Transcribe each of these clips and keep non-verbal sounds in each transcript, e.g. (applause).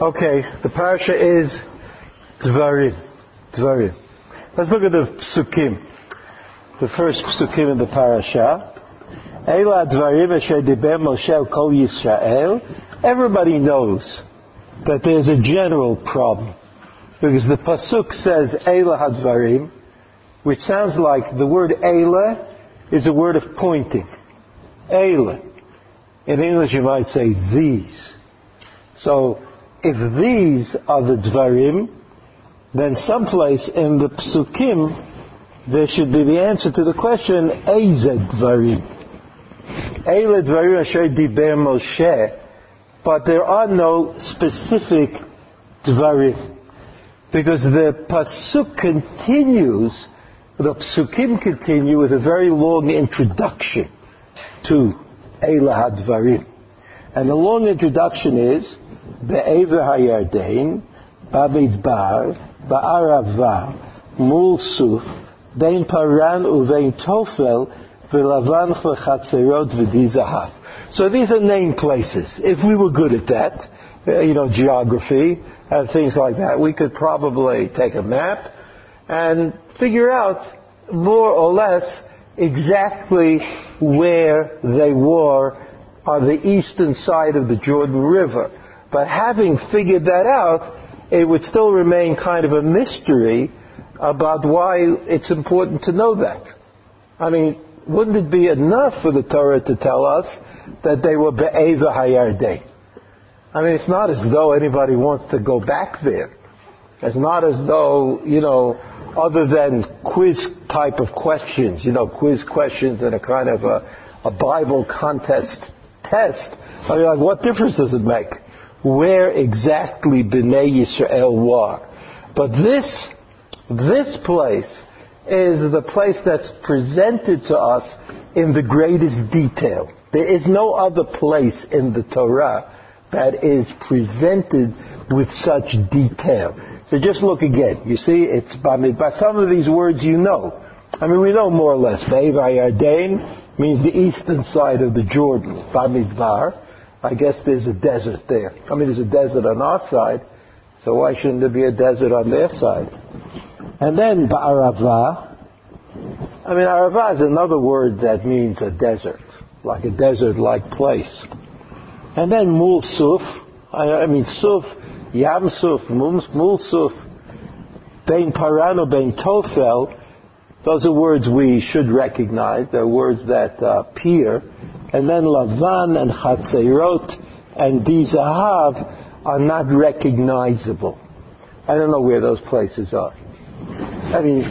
Okay, the parasha is Dvarim. Dvarim. Let's look at the psukim. The first psukim in the parasha. Eila Dvarim asher diber Moshe kol Yisrael. Everybody knows that there's a general problem. Because the pasuk says Eila Hadvarim, which sounds like the word Eila is a word of pointing. Eila. In English you might say these. So if these are the Dvarim, then someplace in the Psukim there should be the answer to the question, Eize Dvarim. Eile Dvarim Asher Diber Moshe. But there are no specific Dvarim. Because the Pasuk continues, the Psukim continue with a very long introduction to Eila HaDvarim. And the long introduction is, Be'ever HaYardain, Bamidbar, Ba'arava, Mul Suf, Bein Paran Uvein Tofel, V'lavan Chatzerot V'dizahav. So these are named places. If we were good at that, uh, you know, geography and things like that, we could probably take a map and figure out more or less exactly where they were on the eastern side of the Jordan River. But having figured that out, it would still remain kind of a mystery about why it's important to know that. I mean, wouldn't it be enough for the Torah to tell us that they were Be'eva Hayardeh? I mean, it's not as though anybody wants to go back there. It's not as though, you know, other than quiz type of questions, you know, quiz questions and a kind of a, a Bible contest test. I mean, like, what difference does it make? Where exactly Bnei Yisrael were. But this, this place is the place that's presented to us in the greatest detail. There is no other place in the Torah that is presented with such detail. So just look again. You see, it's by some of these words you know. I mean, we know more or less. Yardain means the eastern side of the Jordan. Bamidbar, I guess there's a desert there. I mean, there's a desert on our side, so why shouldn't there be a desert on their side? And then Ba'arava. I mean, Arava is another word that means a desert, like a desert-like place. And then Mul Suf, I, mean Suf, Yam Suf, Mul Bein Parano, Bein Tofel, those are words we should recognize. They're words that uh, appear. And then Lavan and Chatzerot and Dizahav are not recognizable. I don't know where those places are. I mean,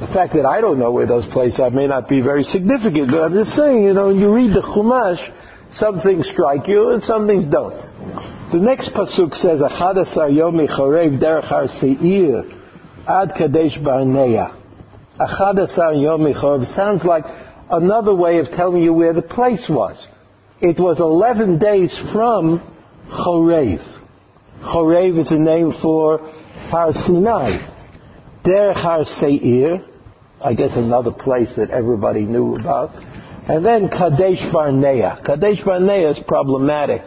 the fact that I don't know where those places are may not be very significant, but I'm just saying, you know, when you read the Chumash, some things strike you and some things don't. The next pasuk says, "Achadasar yomi chorev derech har seir ad kadesh barnea." Achadasar yomi chorev sounds like another way of telling you where the place was. It was 11 days from Chorev. Chorev is a name for Har Sinai. Derech Har Seir, I guess another place that everybody knew about. And then Kadesh Barnea. Kadesh Barnea is problematic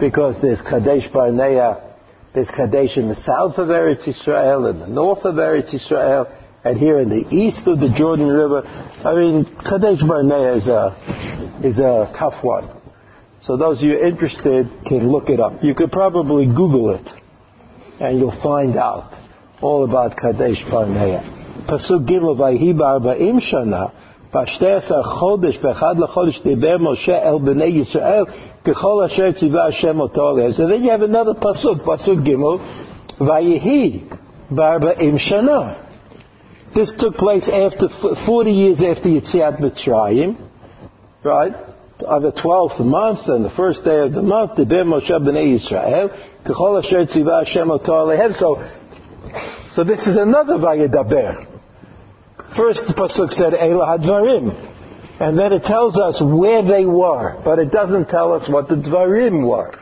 because there's Kadesh Barnea, there's Kadesh in the south of Eretz Israel, in the north of Eretz Israel, and here in the east of the Jordan River. I mean, Kadesh Barnea is a, is a tough one. So those of you interested can look it up. You could probably Google it, and you'll find out all about Kadesh Barnea. Pasuk Gimel Vayibar Ba'im Shana B'Shtei Chodesh B'Chad LaChodesh Deber Moshe El Bnei Yisrael Kechol Asher Tziva Hashem Oto So then you have another Pasuk, Pasuk Gimel Vayihi Bar Ba'im Shana this took place after 40 years after Yetziat Mitzrayim, right? On the 12th month, on the first day of the month, the Ben Moshe b'nei Yisrael, Asher Tziva Hashem So, so this is another Vayedaber. First, the Pasuk said, Eila Hadvarim. And then it tells us where they were, but it doesn't tell us what the Dvarim were.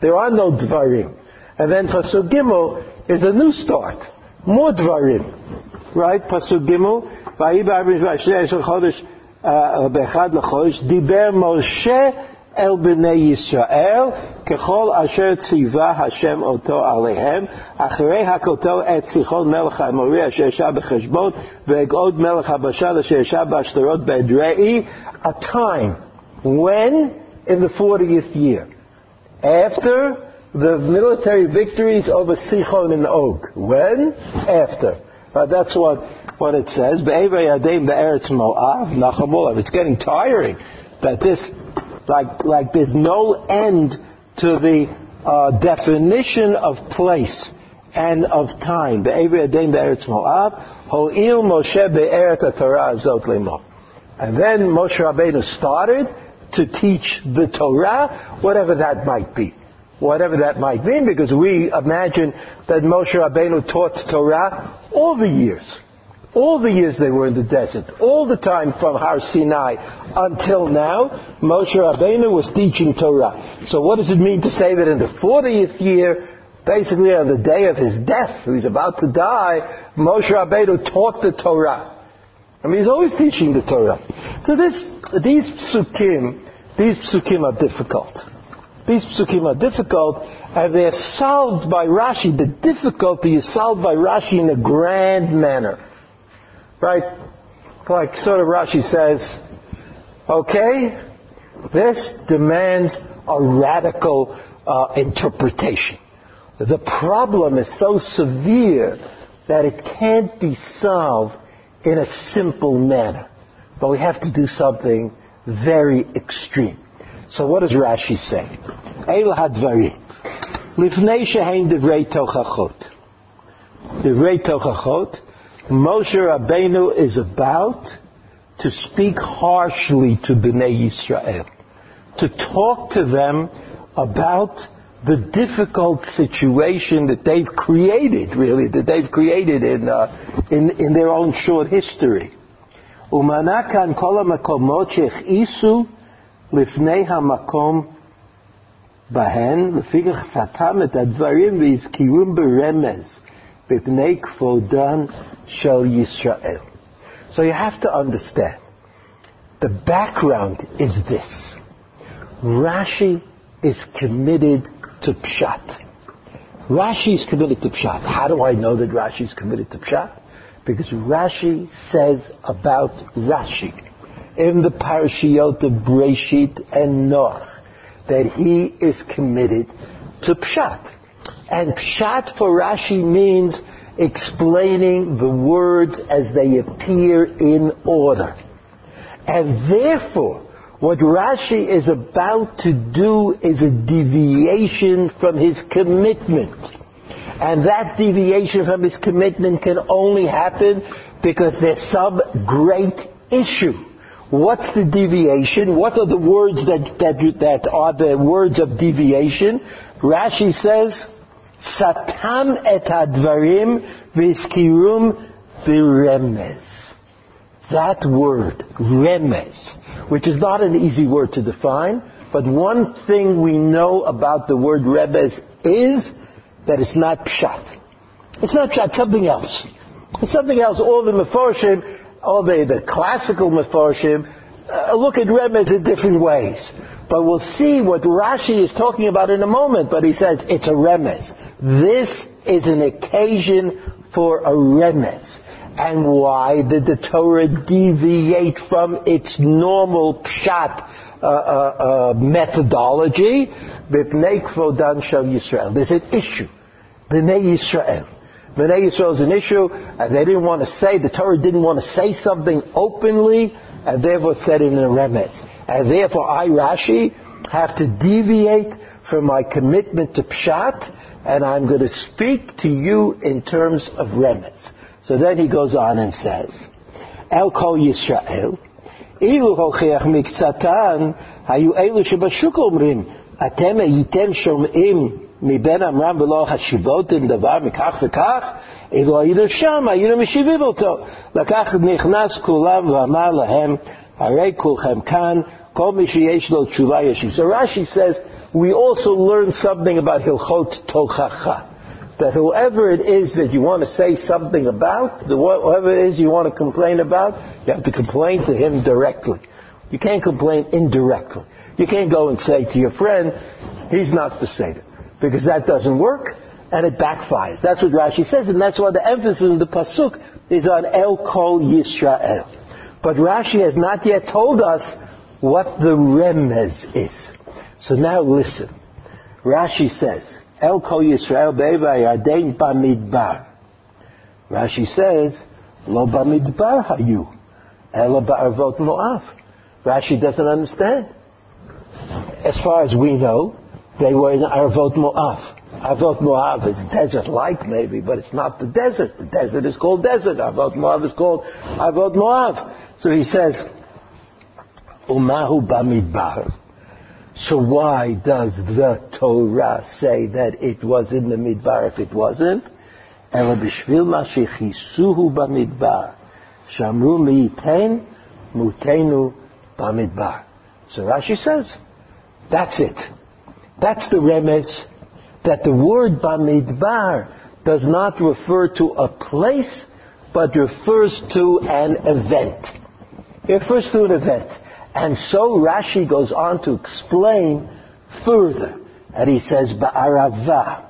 There are no Dvarim. And then Pasuk Gimel is a new start. More Dvarim right? Pasuk Gimel, Vayibah Chodesh uh, Bechad L'Chodesh, Diber Moshe אל בני ישראל, ככל אשר ציווה השם אותו עליהם, אחרי הכותו את סיחון מלך האמורי אשר ישב בחשבון, ואגוד מלך הבשל אשר ישב בהשתרות באדרעי, a time, when? In the 40th year. After the military victories over Sichon and Og. When? After. Right, that's what, what it says. It's getting tiring that this like, like there's no end to the uh, definition of place and of time. And then Moshe Rabbeinu started to teach the Torah, whatever that might be. Whatever that might mean, because we imagine that Moshe Rabbeinu taught Torah all the years. All the years they were in the desert, all the time from Har Sinai until now, Moshe Rabbeinu was teaching Torah. So what does it mean to say that in the 40th year, basically on the day of his death, he's about to die, Moshe Rabbeinu taught the Torah. I mean, he's always teaching the Torah. So this, these psukim, these psukim are difficult. These psukim are difficult, and they're solved by Rashi. The difficulty is solved by Rashi in a grand manner. Right? Like sort of Rashi says, okay, this demands a radical uh, interpretation. The problem is so severe that it can't be solved in a simple manner. But we have to do something very extreme. So what does Rashi say? Eil hadvari. Lifnei shehein divrei tochachot. Divrei tochachot Moshe Rabbeinu is about to speak harshly to Bnei Yisrael, to talk to them about the difficult situation that they've created, really, that they've created in, uh, in, in, their own short history. Umanakan kol hamakomot lifnei hamakom bahen, lefikach satam et advarim v'izkirum beremez. B'nei kvodan shel Yisrael. So you have to understand. The background is this. Rashi is committed to Pshat. Rashi is committed to Pshat. How do I know that Rashi is committed to Pshat? Because Rashi says about Rashi in the parashiyot of Breshit and Noach that he is committed to Pshat. And pshat for Rashi means explaining the words as they appear in order. And therefore, what Rashi is about to do is a deviation from his commitment. And that deviation from his commitment can only happen because there's some great issue. What's the deviation? What are the words that, that, that are the words of deviation? Rashi says, Satam et advarim v'izkirum b'remez. That word, remez, which is not an easy word to define, but one thing we know about the word remez is that it's not pshat. It's not pshat, something else. It's something else. All the mefarshim, all the, the classical mefarshim, uh, look at remez in different ways. But we'll see what Rashi is talking about in a moment, but he says it's a remez. This is an occasion for a remez. And why did the Torah deviate from its normal pshat uh, uh, uh, methodology? There's an issue. B'nei Yisrael. B'nai Yisrael is an issue, and they didn't want to say, the Torah didn't want to say something openly, and therefore said it in a remez. And therefore I, Rashi, have to deviate from my commitment to Pshat, and I'm going to speak to you in terms of remez. So then he goes on and says, El Kol Yisrael, Ilu hocheach miktsatan, hayu elu shebashuk omrim, atem eitem shom'im מבין אמרם ולא חשיבותם דבר מכך וכך, אילו היינו שם, היינו משיבים אותו. לקח נכנס כולם ואמר להם, הרי כולכם כאן, כל מי שיש לו תשובה ישיב. So Rashi says, we also learn something about Hilchot Tochacha. That whoever it is that you want to say something about, whoever it is you want to complain about, you have to complain to him directly. You can't complain indirectly. You can't go and say to your friend, he's not Beseder. Because that doesn't work, and it backfires. That's what Rashi says, and that's why the emphasis in the Pasuk is on El Kol Yisrael. But Rashi has not yet told us what the remez is. So now listen. Rashi says, El Kol Yisrael Yarden Bamidbar. Rashi says, Lo Bamidbar Hayu. Ela Ba'arvot Mo'av. Rashi doesn't understand. As far as we know, they were in Arvot Mo'av. Arvot Mo'av is desert-like maybe, but it's not the desert. The desert is called desert. Arvot Mo'av is called Arvot Mo'av. So he says, Umahu Bamidbar. So why does the Torah say that it was in the Midbar if it wasn't? Ela b'shvil ma shechisuhu b'midbar. Shamru mi'iten mutenu b'midbar. So Rashi says, that's it. That's the remez that the word b'midbar does not refer to a place, but refers to an event. It refers to an event. And so Rashi goes on to explain further. And he says, Ba'arava,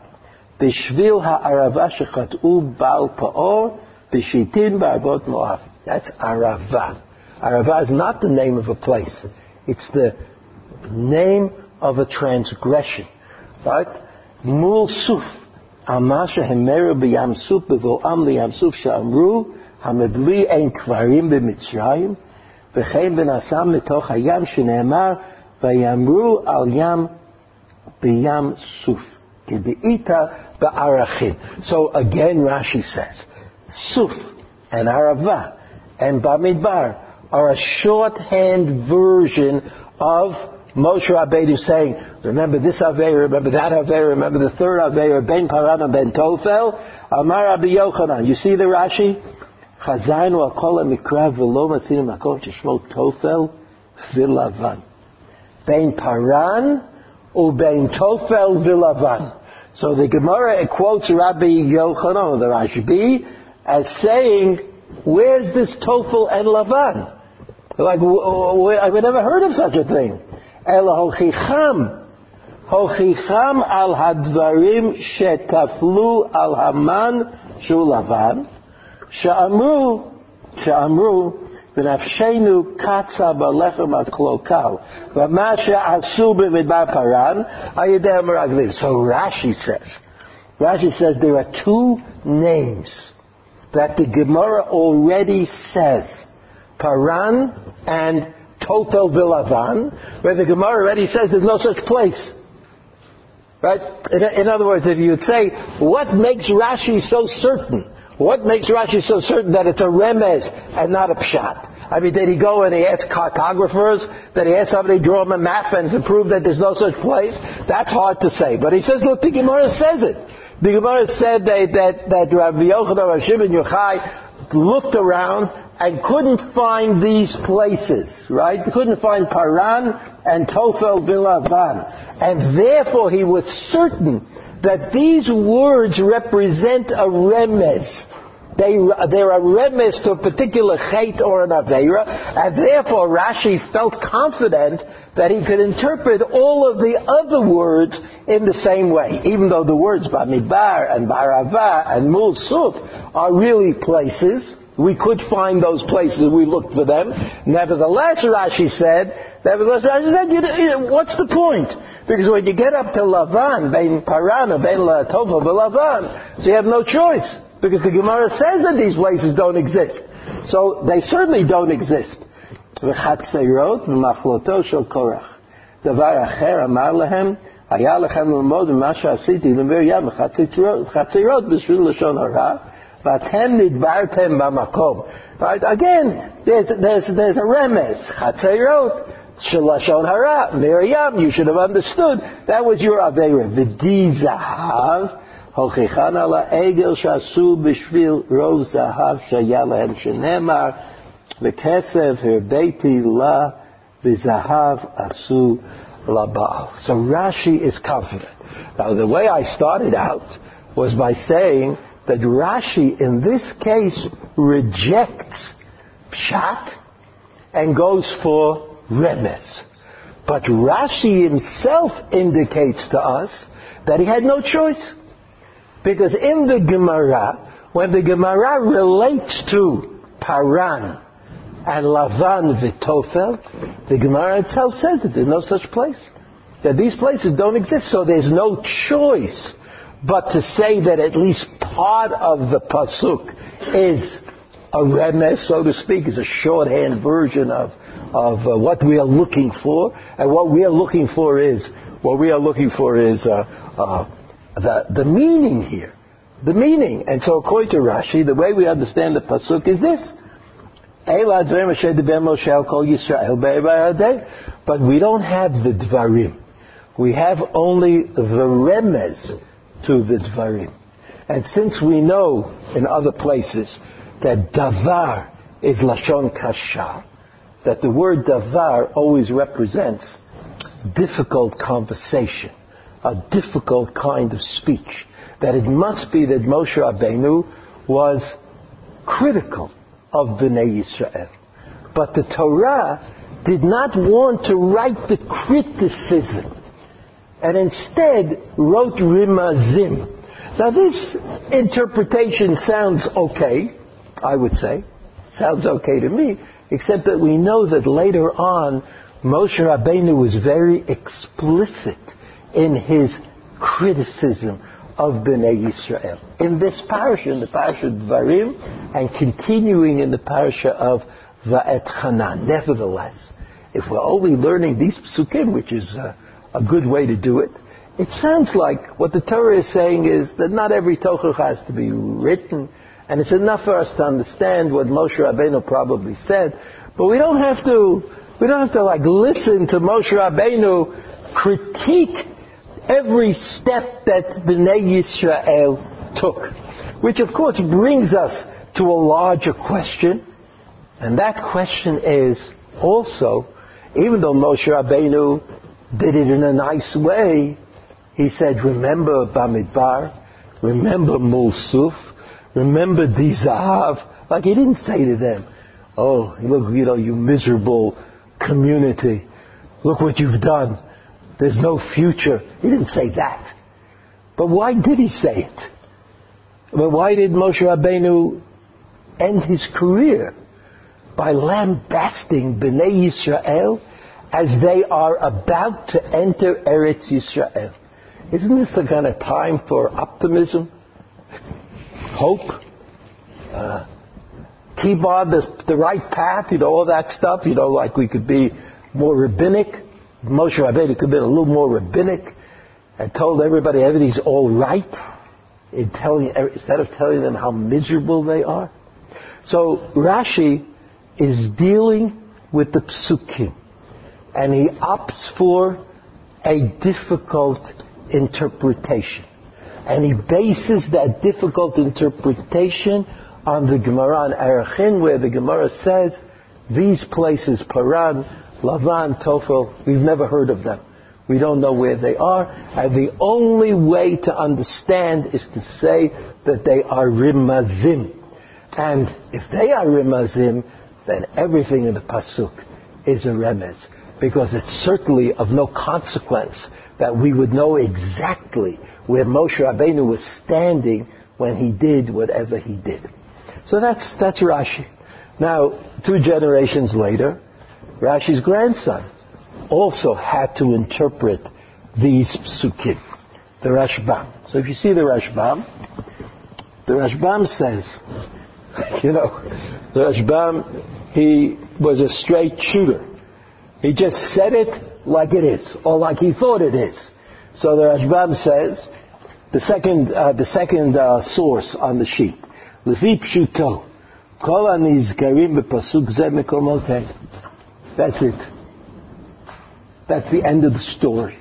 Bishvil ha'arava shechat'u Baal Pe'or, Bishitin ba'avot mo'av. That's Arava. Arava is not the name of a place. It's the name of a transgression. Right? Mul suf. Amasha hemeru b'yam suf b'vo'am liyam suf sha'amru hamebli ein kvarim b'mitzrayim וכן בנסם מתוך הים שנאמר ויאמרו על ים בים סוף כדאיתא בערכים. So again Rashi says, Suf and Arava and Bamidbar are a shorthand version of Moshe Rabbeinu saying, remember this Aveir, remember that Aveir, remember the third Aveir, Ben Paran and Ben Tofel, Amar Rabbi Yochanan. You see the Rashi? Chazainu al kol ha-mikra v'lo matzinu makom sheshmo Tofel v'lavan. Ben Paran u'ben Tofel v'lavan. So the Gemara quotes Rabbi Yochanan, the Rashi, as saying, where's this Tofel and Lavan? Like, I've never heard of such a thing. El hochicham, hochicham al hadvarim shetaflu al haman shu Lavan, שאמרו, שאמרו, ונפשנו קצה בלחם עד קלוקל, ומה שעשו במדבר פרן, על ידי המרגלים. So Rashi says, Rashi says there are two names that the Gemara already says, Paran and Tofel Vilavan, where the Gemara already says there's no such place. Right? In, in other words, if you'd say, what makes Rashi so certain what makes Rashi so certain that it's a remez and not a pshat? I mean, did he go and he ask cartographers? Did he ask somebody to draw him a map and to prove that there's no such place? That's hard to say. But he says, look, the Gemara says it. The Gemara said that, that, that Rabbi Yochanan, Rabbi Shimon Yochai looked around and couldn't find these places, right? Couldn't find Paran and Tofel Bilavan. And therefore he was certain that these words represent a remez. They, they're a remez to a particular chait or an aveira, and therefore Rashi felt confident that he could interpret all of the other words in the same way, even though the words Bamidbar and Barava and Mulsuf are really places. We could find those places, we looked for them. Nevertheless, Rashi said, nevertheless, Rashi said, what's the point? Because when you get up to Lavan, Bein Paran, Bein Tova, Lavan, so you have no choice. Because the Gemara says that these places don't exist. So they certainly don't exist. וחצרות ומחלותו של קורח. דבר אחר אמר להם, היה לכם ללמוד ממה שעשיתי למרים חצרות בשביל לשון הרע, V'atem nidbartem b'makom. Right? Again, there's, there's, there's a remez. wrote Shalashon hara. Miriam, you should have understood. That was your Aveira. V'dizahav zahav. הוכיחן על shasu b'shvil בשביל רוב זהב שהיה להם, שנאמר, וכסף הרביתי לה וזהב So Rashi is confident. Now the way I started out was by saying that Rashi in this case rejects Pshat and goes for remez. But Rashi himself indicates to us that he had no choice. Because in the Gemara, when the Gemara relates to Paran and Lavan Vitofel, the Gemara itself says that there's no such place. That these places don't exist, so there's no choice but to say that at least part of the Pasuk is a remez, so to speak, is a shorthand version of, of uh, what we are looking for. And what we are looking for is, what we are looking for is uh, uh, the, the meaning here the meaning. And so according to Rashi, the way we understand the Pasuk is this. But we don't have the Dvarim. We have only the Remez to the Dvarim. And since we know in other places that Davar is Lashon Kasha, that the word Davar always represents difficult conversation, a difficult kind of speech that it must be that Moshe Rabbeinu was critical of Bnei Yisrael. But the Torah did not want to write the criticism and instead wrote Rimazim. Now this interpretation sounds okay, I would say. Sounds okay to me, except that we know that later on Moshe Rabbeinu was very explicit in his criticism of Bnei Yisrael. In this parasha, in the parasha of Dvarim, and continuing in the parasha of Va'et Hanan. Nevertheless, if we're only learning these psukim, which is a, a, good way to do it, it sounds like what the Torah is saying is that not every Torah has to be written, and it's enough for us to understand what Moshe Rabbeinu probably said, but we don't have to, we don't have to like listen to Moshe Rabbeinu critique every step that Bnei Yisrael took. Which of course brings us to a larger question, and that question is also, even though Moshe Rabbeinu did it in a nice way, he said, remember Bamidbar, remember Mulsuf, remember Dizahav. Like he didn't say to them, oh, look, you know, you miserable community, look what you've done. There's no future. He didn't say that. But why did he say it? But why did Moshe Rabbeinu end his career by lambasting Bnei Yisrael as they are about to enter Eretz Yisrael? Isn't this a kind of time for optimism, hope, uh, keep on the, the right path, you know, all that stuff, you know, like we could be more rabbinic? Moshe Rabbeinu could been a little more rabbinic and told everybody everything's all right in telling, instead of telling them how miserable they are. So Rashi is dealing with the psukim, and he opts for a difficult interpretation. And he bases that difficult interpretation on the Gemara in Erechim, where the Gemara says, these places, Paran, Lavan, Tofel, we've never heard of them. We don't know where they are. And the only way to understand is to say that they are Rimazim. And if they are Rimazim, then everything in the Pasuk is a remez. Because it's certainly of no consequence that we would know exactly where Moshe Rabbeinu was standing when he did whatever he did. So that's, that's Rashi. Now, two generations later, Rashi's grandson, also had to interpret these psukim, the Rashbam. So if you see the Rashbam, the Rashbam says, (laughs) you know, the Rashbam, he was a straight shooter. He just said it like it is, or like he thought it is. So the Rashbam says, the second, uh, the second uh, source on the sheet, Lefi Pshuto, Kol Anizgarim B'Pasuk that's it. That's the end of the story.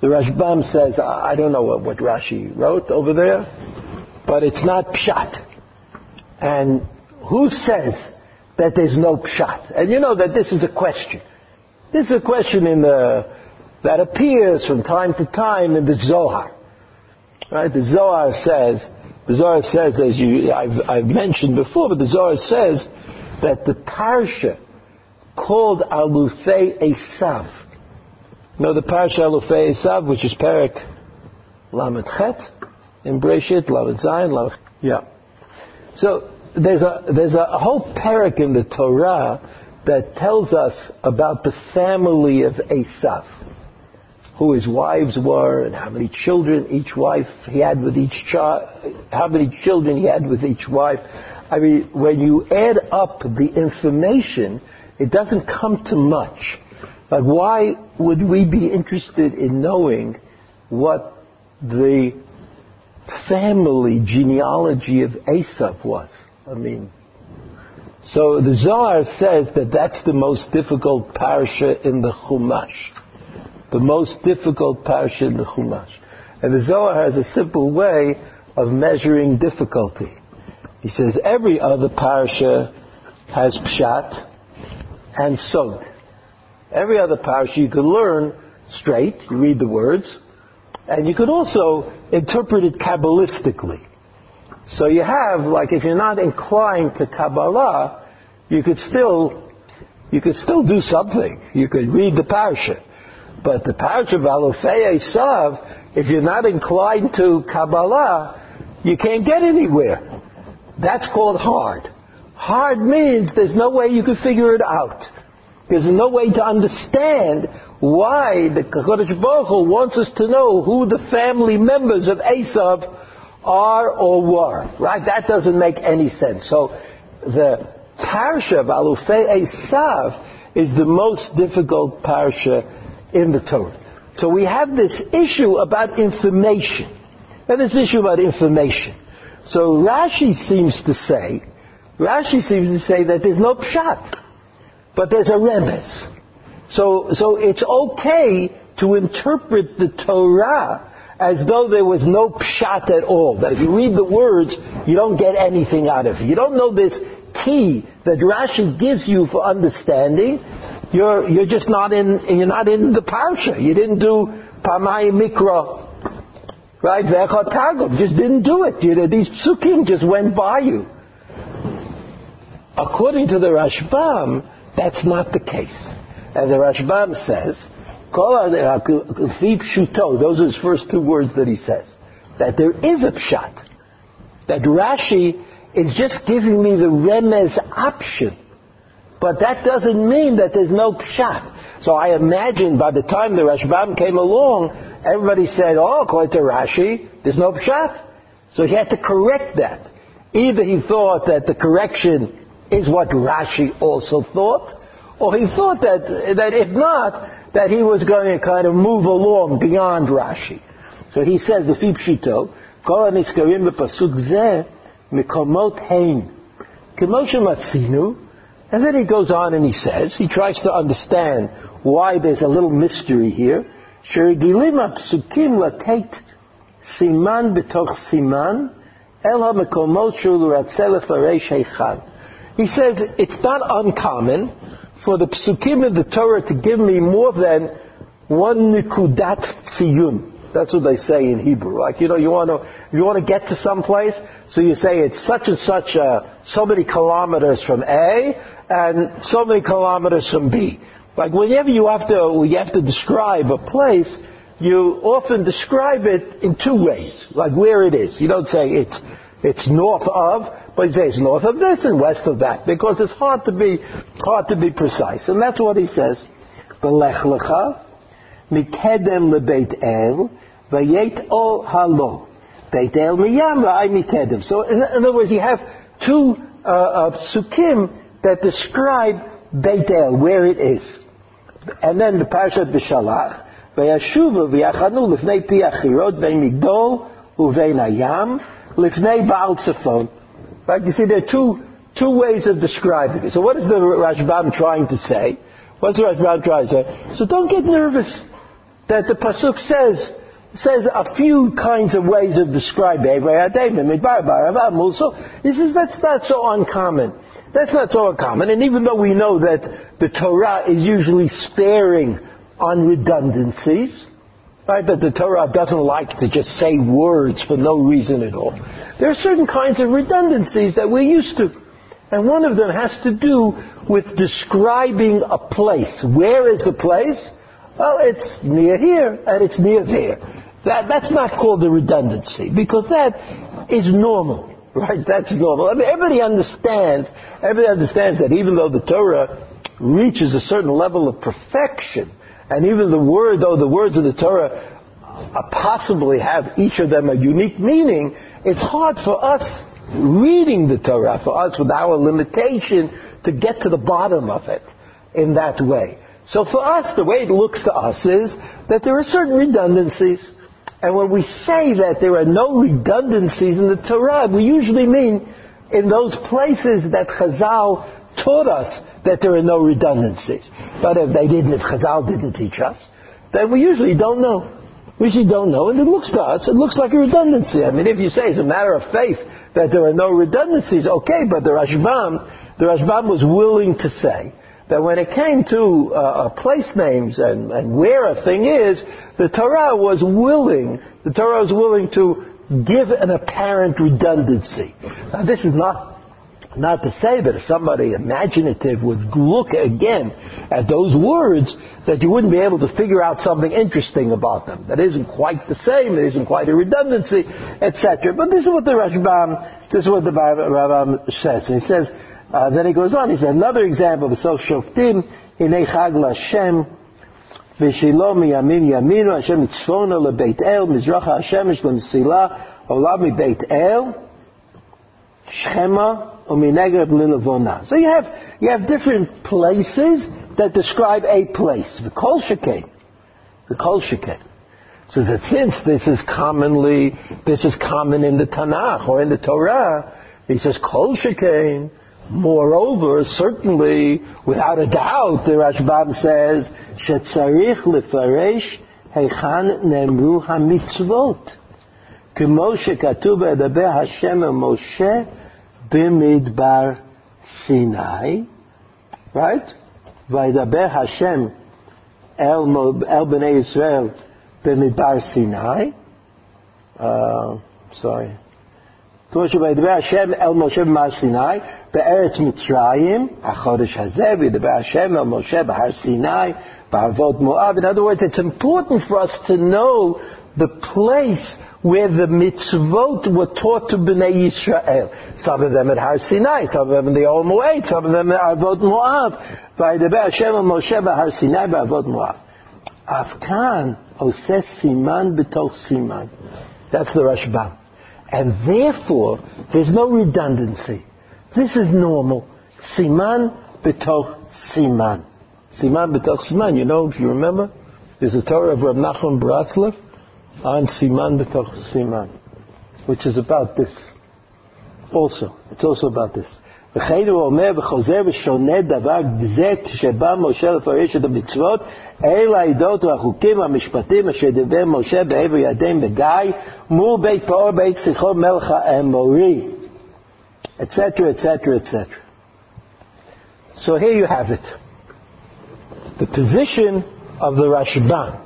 The Rashbam says, I don't know what, what Rashi wrote over there, but it's not pshat. And who says that there's no pshat? And you know that this is a question. This is a question in the, that appears from time to time in the Zohar. Right? The Zohar says, the Zohar says, as you, I've, I've mentioned before, but the Zohar says that the parsha called Alufei Esav You know the Parsha Alufei Esav, which is Perik Lamed Chet in Breshit, Lamed Zayin, Lamed... Yeah. So there's a, there's a whole parak in the Torah that tells us about the family of Esav, who his wives were and how many children each wife he had with each child, how many children he had with each wife. I mean, when you add up the information, it doesn't come to much. Like, why would we be interested in knowing what the family genealogy of Esav was? I mean, so the Zohar says that that's the most difficult parsha in the Chumash. The most difficult parsha in the Chumash. And the Zohar has a simple way of measuring difficulty. He says every other parsha has pshat and sod. Every other parsha you can learn straight, you read the words, and you could also interpret it Kabbalistically. So you have, like, if you're not inclined to Kabbalah, you could still, you could still do something. You could read the parasha. But the parasha of Alufei Esav, if you're not inclined to Kabbalah, you can't get anywhere. That's called hard. Hard means there's no way you can figure it out. There's no way to understand why the Kadosh Baruch Hu wants us to know who the family members of Esav are or were. Right? That doesn't make any sense. So the parsha of Alufei Esav is the most difficult parsha in the Torah. So we have this issue about information. And this issue about information. So Rashi seems to say, Rashi seems to say that there's no pshat, but there's a remez. So, so it's okay to interpret the Torah as though there was no pshat at all. That if you read the words, you don't get anything out of it. You don't know this key that Rashi gives you for understanding. You're, you're just not in, you're not in the parsha. You didn't do Pamay Mikra, right? Vechot Targum. Just didn't do it. You know, these psukim just went by you. According to the Rashbam, that's not the case. And the Rashbam says, those are his first two words that he says. That there is a pshat. That Rashi is just giving me the remez option. But that doesn't mean that there's no pshat. So I imagine by the time the Rashbam came along, everybody said, oh, according to Rashi, there's no pshat. So he had to correct that. Either he thought that the correction is what Rashi also thought, or he thought that, that if not, that he was going to kind of move along beyond Rashi. So he says, the Pshito, Kol HaNizkarim B'Pasuk Zeh Mikomot Hein Kemoshe Matzinu and then he goes on and he says, he tries to understand why there's a little mystery here. Sherigilim Psukim Latet Siman B'Toch Siman El HaMekomot Shul Ratzelef Echad he says it's not uncommon for the psukim of the Torah to give me more than one nikudat tziyun. That's what they say in Hebrew. Like, you know, you want to, you want to get to some place, so you say it's such and such, uh, so many kilometers from A, and so many kilometers from B. Like, whenever you have to, you have to describe a place, you often describe it in two ways. Like, where it is. You don't say it's, it's north of, but he says north of this and west of that because it's hard to be hard to be precise, and that's what he says. Belech lecha mikedem lebeit el vayet ol halo beit el miyam v'ay mikedem. So in, other words, you have two uh, uh, psukim that describe beit el where it is, and then the parashat b'shalach vayashuva v'yachanu lifnei pi achirot vein migdol uvein hayam lifnei baal tzafon. Right? You see, there are two, two ways of describing it. So what is the Rashbam trying to say? What's the Rashbam trying to say? So don't get nervous that the Pasuk says, says a few kinds of ways of describing So he says that's not so uncommon. That's not so uncommon. And even though we know that the Torah is usually sparing on redundancies, Right? That the Torah doesn't like to just say words for no reason at all. There are certain kinds of redundancies that we're used to. And one of them has to do with describing a place. Where is the place? Well, it's near here and it's near there. That, that's not called a redundancy because that is normal. Right? That's normal. I mean, everybody understands, everybody understands that even though the Torah reaches a certain level of perfection, and even the word, though the words of the Torah possibly have each of them a unique meaning, it's hard for us reading the Torah, for us with our limitation, to get to the bottom of it in that way. So for us, the way it looks to us is that there are certain redundancies. And when we say that there are no redundancies in the Torah, we usually mean in those places that Chazal taught us that there are no redundancies. But if they didn't, if Chazal didn't teach us, then we usually don't know. We usually don't know, and it looks to us, it looks like a redundancy. I mean, if you say it's a matter of faith that there are no redundancies, okay, but the Rashbam, the Rashbam was willing to say that when it came to uh, uh, place names and, and where a thing is, the Torah was willing, the Torah was willing to give an apparent redundancy. Now this is not not to say that if somebody imaginative would look again at those words, that you wouldn't be able to figure out something interesting about them. That isn't quite the same, it isn't quite a redundancy, etc. But this is what the Rashbam, this is what the Rambam says. He says, uh, then he goes on, he says, another example of self shoftim, hine chag l'Hashem, v'shilo miyamin yaminu, Hashem tzvona lebeit el, mizracha Hashem ish l'msila, olami beit el, shema. So you have, you have different places that describe a place. The kol. The kol. So that since this is commonly, this is common in the Tanakh or in the Torah, he says kol. Moreover, certainly, without a doubt, the Rashbam says, shetzarich lefaresh heichan nemru hamitzvot. K'moshe katuv edabeh Hashem Moshe משה במדבר סיני, right? וידבר השם אל, אל בני ישראל במדבר סיני, uh, sorry. כמו שידבר השם אל משה במהר סיני, בארץ מצרים, החודש הזה, וידבר השם אל משה בהר סיני, בערבות מואב. In other words, it's important for us to know the place where the mitzvot were taught to Bnei Yisrael. Some of them at Har Sinai, some of them in the Ohel Moed, some of them at Arvot Moav. By the Hashem and Moshe Har Sinai by Arvot Moav. Afkan oses siman b'toch siman. That's the Rashbam. And therefore, there's no redundancy. This is normal. Siman b'toch siman. Siman b'toch siman. You know, if you remember, there's a Torah of Rav Nachum Bratzlev on Siman B'toch Siman, which is about this. Also, it's also about this. וכן הוא אומר וחוזר ושונה דבר זה כשבא משה לפרש את המצוות, אלה העדות והחוקים והמשפטים אשר דיבר משה בעבר ידיהם בגיא מול בית פאור בית שיחו מלך האמורי, etc. etc. etc. So here you have it. The position of the Rashbam.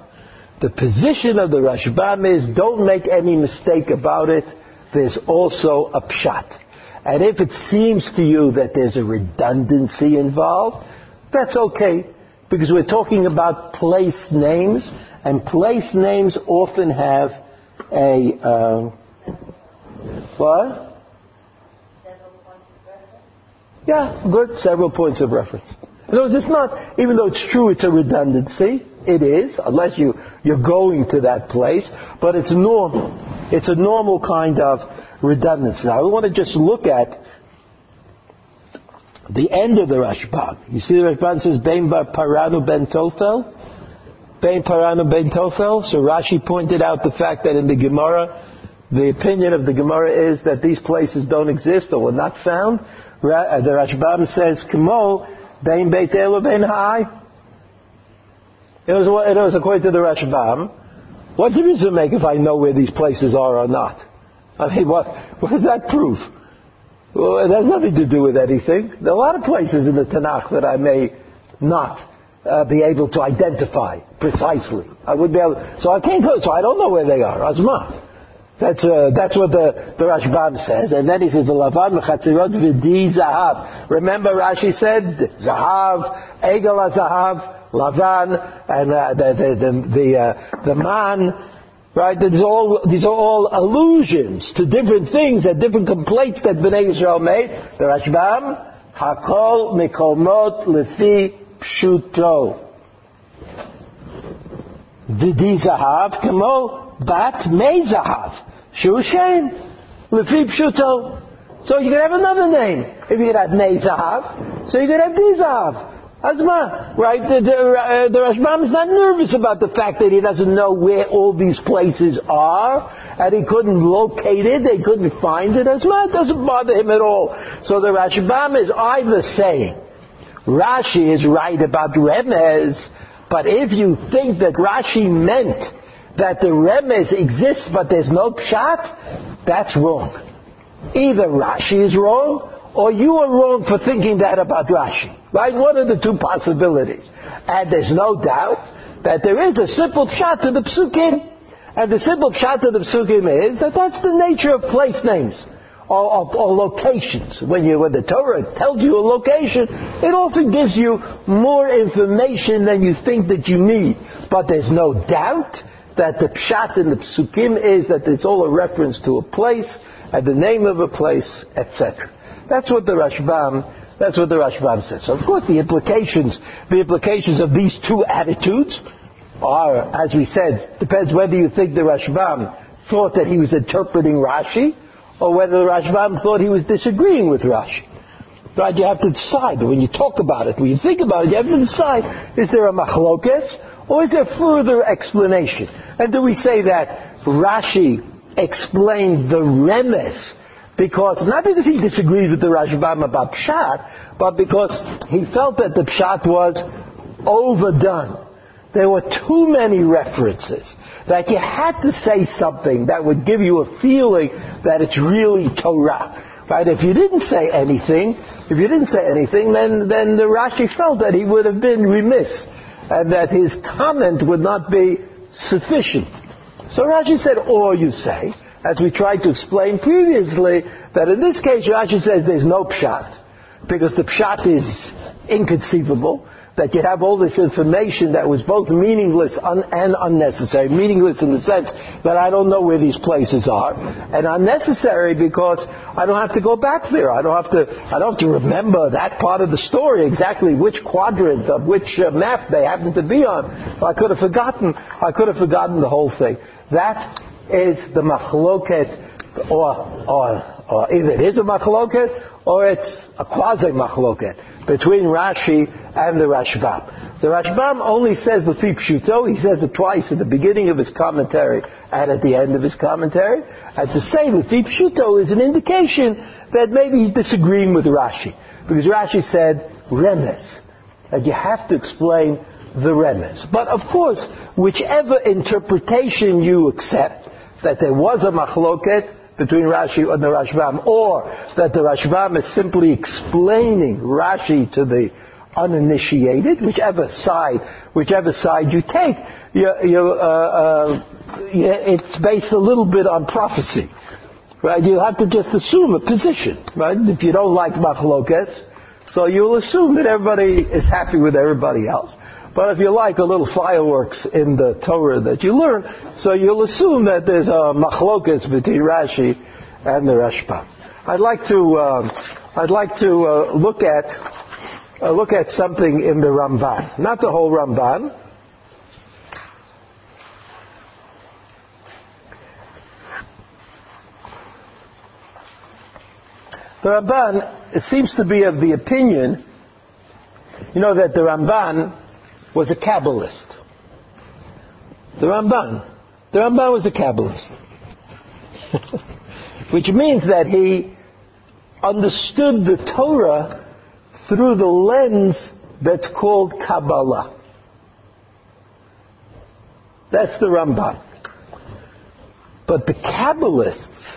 The position of the Rashbam is don't make any mistake about it. There's also a pshat. And if it seems to you that there's a redundancy involved, that's okay, because we're talking about place names, and place names often have a, uh, what? Yeah, good, several points of reference. In other words, it's not, even though it's true it's a redundancy, it is, unless you, you're going to that place, but it's normal. It's a normal kind of redundancy. Now, we want to just look at the end of the Rashbam. You see the Rashbam says, Ben Paranu Ben Tofel? Ben Paranu Ben Tofel? So Rashi pointed out the fact that in the Gemara, the opinion of the Gemara is that these places don't exist or were not found. Uh, the Rashbam says, Kamo, Ben Beit El Ben Hai. It was, it was according to the Rashbam. What difference does it make if I know where these places are or not? I mean, what, what does that proof? Well, it has nothing to do with anything. There are a lot of places in the Tanakh that I may not uh, be able to identify precisely. I would be able, so I can't go, so I don't know where they are. Azma. That's, uh, that's what the, the Rashbam says. And then he says, V'lavan v'chatzirot v'di zahav. Remember Rashi said, zahav, egel zahav, Lavan, and uh, the the the the, uh, the man. Right? These are, all, these are all allusions to different things and different complaints that Bnei Israel made. The Rashbam, Hakol Mikolmot Lefi Pshuto. Didi Zahav Kamo Bat Mei Zahav. Shu Shem. Lefi Pshuto. So you can have another name. If you could have Mei Zahav, so you could have Di Zahav. Asma, right? The, the, uh, the Rashbam is not nervous about the fact that he doesn't know where all these places are, and he couldn't locate it, they couldn't find it. Asma, it doesn't bother him at all. So the Rashbam is either saying, Rashi is right about Remez, but if you think that Rashi meant that the Remez exists but there's no Pshat, that's wrong. Either Rashi is wrong, or you are wrong for thinking that about Rashi. Right? What are the two possibilities? And there's no doubt that there is a simple pshat to the psukim. And the simple pshat to the psukim is that that's the nature of place names. Or, or, or, locations. When you when the Torah tells you a location, it often gives you more information than you think that you need. But there's no doubt that the pshat in the psukim is that it's all a reference to a place and the name of a place, etc. That's what the Rashbam that's what the Rashbam says. So of course the implications, the implications of these two attitudes are, as we said, depends whether you think the Rashbam thought that he was interpreting Rashi, or whether the Rashbam thought he was disagreeing with Rashi. Right? You have to decide when you talk about it, when you think about it, you have to decide, is there a machlokes, or is there further explanation? And do we say that Rashi explained the remez because, not because he disagreed with the Rashbam about Pshat, but because he felt that the Pshat was overdone. There were too many references that you had to say something that would give you a feeling that it's really Torah. Right? If you didn't say anything, if you didn't say anything, then, then the Rashi felt that he would have been remiss and that his comment would not be sufficient. So Rashi said, or you say, as we tried to explain previously, that in this case Rashi says there's no pshat, because the pshat is inconceivable, that you have all this information that was both meaningless un- and unnecessary. Meaningless in the sense that I don't know where these places are, and unnecessary because I don't have to go back there. I don't have to. I don't have to remember that part of the story exactly which quadrant of which uh, map they happen to be on. I could have forgotten. I could have forgotten the whole thing. That is the machloket, or, or, or either it is a machloket or it's a quasi machloket between Rashi and the Rashbam. The Rashbam only says the three pshuto. He says it twice at the beginning of his commentary and at the end of his commentary. And to say the three pshuto is an indication that maybe he's disagreeing with Rashi. Because Rashi said remez. And you have to explain the remez. But of course, whichever interpretation you accept, that there was a machloket between Rashi and the Rashbam, or that the Rashbam is simply explaining Rashi to the uninitiated, whichever side, whichever side you take, you, you, uh, uh, it's based a little bit on prophecy, right? You have to just assume a position, right? If you don't like machlokes, so you'll assume that everybody is happy with everybody else. But if you like a little fireworks in the Torah that you learn, so you'll assume that there's a machlokas between Rashi and the Rashbam. I'd like to, uh, I'd like to uh, look at uh, look at something in the Ramban, not the whole Ramban. The Ramban seems to be of the opinion, you know, that the Ramban was a Kabbalist. The Ramban. The Ramban was a Kabbalist. (laughs) Which means that he understood the Torah through the lens that's called Kabbalah. That's the Ramban. But the Kabbalists,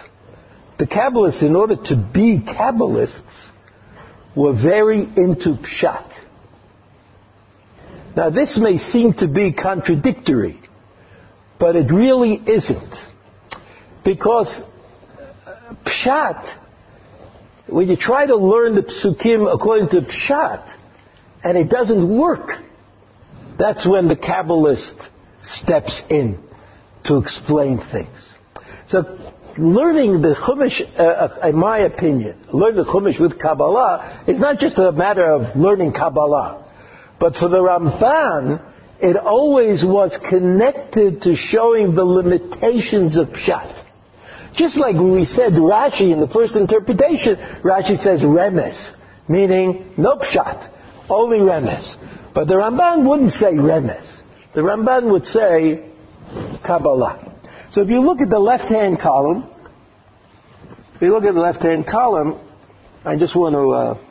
the Kabbalists, in order to be Kabbalists, were very into Pshat. Now this may seem to be contradictory, but it really isn't. Because Pshat, when you try to learn the Psukim according to Pshat, and it doesn't work, That's when the Kabbalist steps in to explain things. So learning the Chumash, uh, uh, in my opinion, learning the Chumash with Kabbalah is not just a matter of learning Kabbalah. But for the Ramban, it always was connected to showing the limitations of Pshat. Just like we said Rashi in the first interpretation, Rashi says remez, meaning no Pshat, only remez. But the Ramban wouldn't say remez. The Ramban would say Kabbalah. So if you look at the left-hand column, if you look at the left-hand column, I just want to, uh,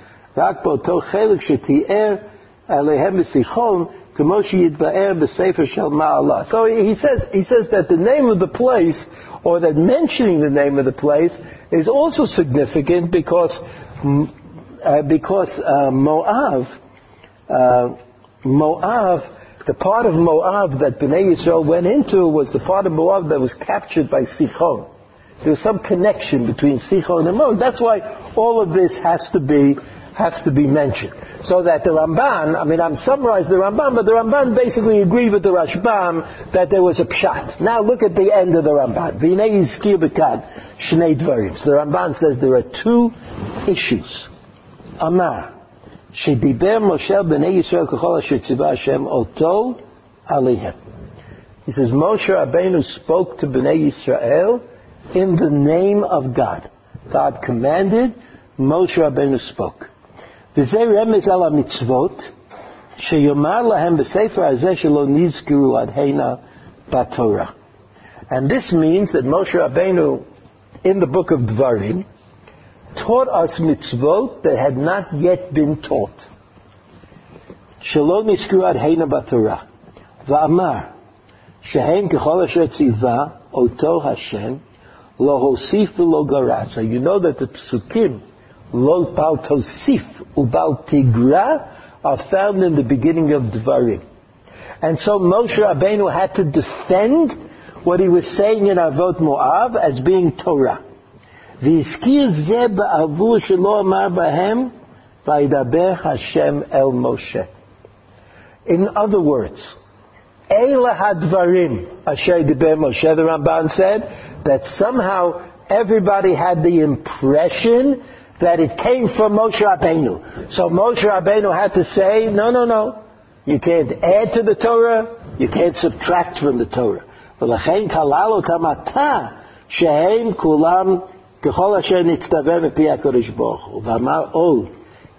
רק באותו חלק שתיאר עליהם בסיחון, כמו שיתבאר בספר של מעלה. So he says, he says that the name of the place, or that mentioning the name of the place, is also significant because, uh, because uh, Moab, uh, Moab, the part of Moab that Bnei Yisrael went into was the part of Moab that was captured by Sichon. There's some connection between Sichon and Moab. That's why all of this has to be has to be mentioned. So that the Ramban, I mean, I'm summarizing the Ramban, but the Ramban basically agreed with the Rashbam that there was a pshat. Now look at the end of the Ramban. V'nei yizkir b'kad, shnei dvarim. The Ramban says there are two issues. Amar, shediber Moshe b'nei Yisrael k'chol asher tzivah Hashem oto alihem. He says Moshe Rabbeinu spoke to b'nei Yisrael in the name of God. God commanded, Moshe Rabbeinu spoke. וזה רמז על המצוות, שיאמר להם בספר הזה שלא נזכרו עד הנה בתורה. And this means that Moshe Rabbeinu, in the book of Dvarim, taught us mitzvot that had not yet been taught. שלא נזכרו עד הנה בתורה. ואמר, שהם ככל אשר ציווה אותו השם, לא הוסיף ולא גרע. So you know that the psukim Lol Pal Tosif Ubal Tigra are found in the beginning of Dvarim. And so Moshe Rabbeinu had to defend what he was saying in Arvot Moav as being Torah. והזכיר Zeb בעבור שלא Amar בהם, v'Idaber Hashem el Moshe. In other words, Eila Hadvarim, Asher Deber Moshe, the Ramban said, that somehow everybody had the impression that it came from Moshe Rabbeinu. So Moshe Rabbeinu had to say, no, no, no. You can't add to the Torah, you can't subtract from the Torah. ולכן כלל אותם אתה, שהם כולם ככל אשר נצטווה מפי הקדוש ברוך הוא. ואמר עוד,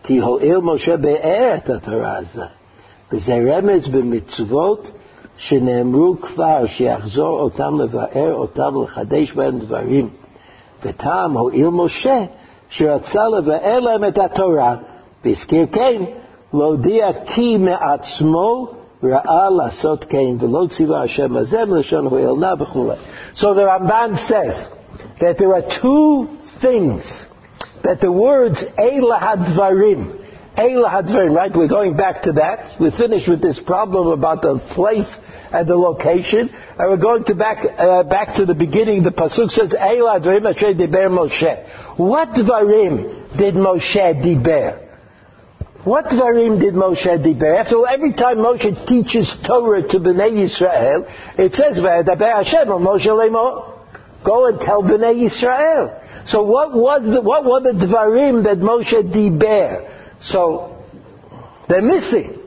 כי הואיל משה באר את התורה הזאת. וזה רמז במצוות שנאמרו כבר, שיחזור אותם לבאר אותם ולחדש בהם דברים. וטעם הואיל משה שרצה לבאר להם את התורה, והזכיר כן, להודיע כי מעצמו ראה לעשות כן, ולא ציווה השם הזה מלשון הואיל נא וכו'. So the Ramban says that there are two things that the words Eila Hadvarim, Eila Hadvarim, right? We're going back to that. We're finished with this problem about the place and the location. And we're going to back, uh, back to the beginning. The Pasuk says, Eila Hadvarim Asher Diber Moshe. What Dvarim did Moshe Diber? What Dvarim did Moshe Diber? After all, every time Moshe teaches Torah to Bnei Yisrael, it says, V'edaber Hashem Moshe Lemo. Go and tell Bnei Yisrael. So what was the, what were the Dvarim that Moshe Diber? So, they're missing.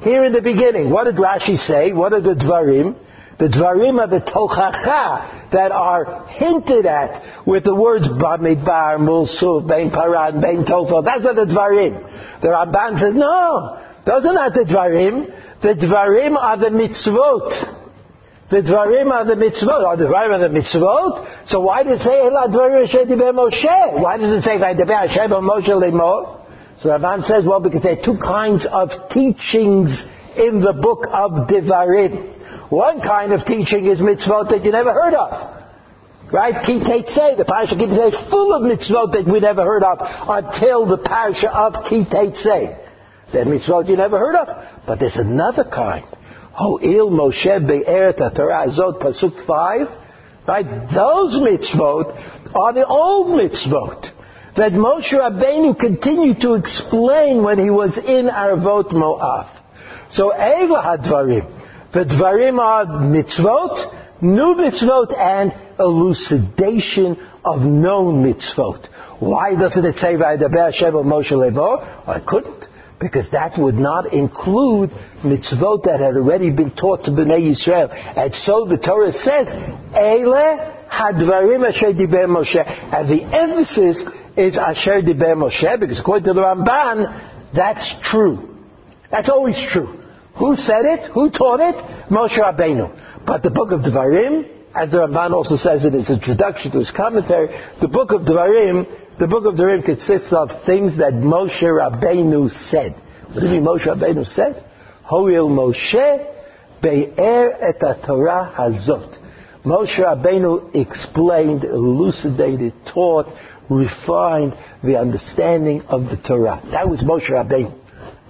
Here in the beginning, what did Rashi say? What are the Dvarim? The Dvarim are the Tochacha that are hinted at with the words Bamidbar, Mulsuf, Ben Paran, Ben Tofel. That's are the Dvarim. The Ramban says, no, those are not the Dvarim. The Dvarim are the mitzvot. The Dvarim are the mitzvot. Are the Dvarim are the mitzvot? So why does it say Ela Dvarim Moshe? Why does it say Vaydeber Hashem Moshe Lemor? So Ramban says, well, because there are two kinds of teachings in the book of Devarim. One kind of teaching is mitzvot that you never heard of. Right? Ki say the parasha Ki is full of mitzvot that we never heard of until the parasha of Ki say. That mitzvot you never heard of. But there's another kind. Ho'il Moshe be'er Torah azot pasuk 5. Right? Those mitzvot are the old mitzvot that Moshe Rabbeinu continued to explain when he was in Arvot Moav. So Eva hadvarim. The dvarim are mitzvot, new mitzvot, and elucidation of known mitzvot. Why doesn't it say Vaydaber Hashem Moshe Levo? I couldn't. Because that would not include mitzvot that had already been taught to Bnei Yisrael. And so the Torah says, Eile hadvarim asher diber Moshe. And the emphasis is asher diber Moshe, because according to the Ramban, that's true. That's always true. Who said it? Who taught it? Moshe Rabbeinu. But the book of Devarim, as the Ramban also says in his introduction to his commentary, the book of Devarim, the book of Devarim consists of things that Moshe Rabbeinu said. What do you mean Moshe Rabbeinu said? Hoil Moshe be'er et Torah hazot. Moshe Rabbeinu explained, elucidated, taught, refined the understanding of the Torah. That was Moshe Rabbeinu.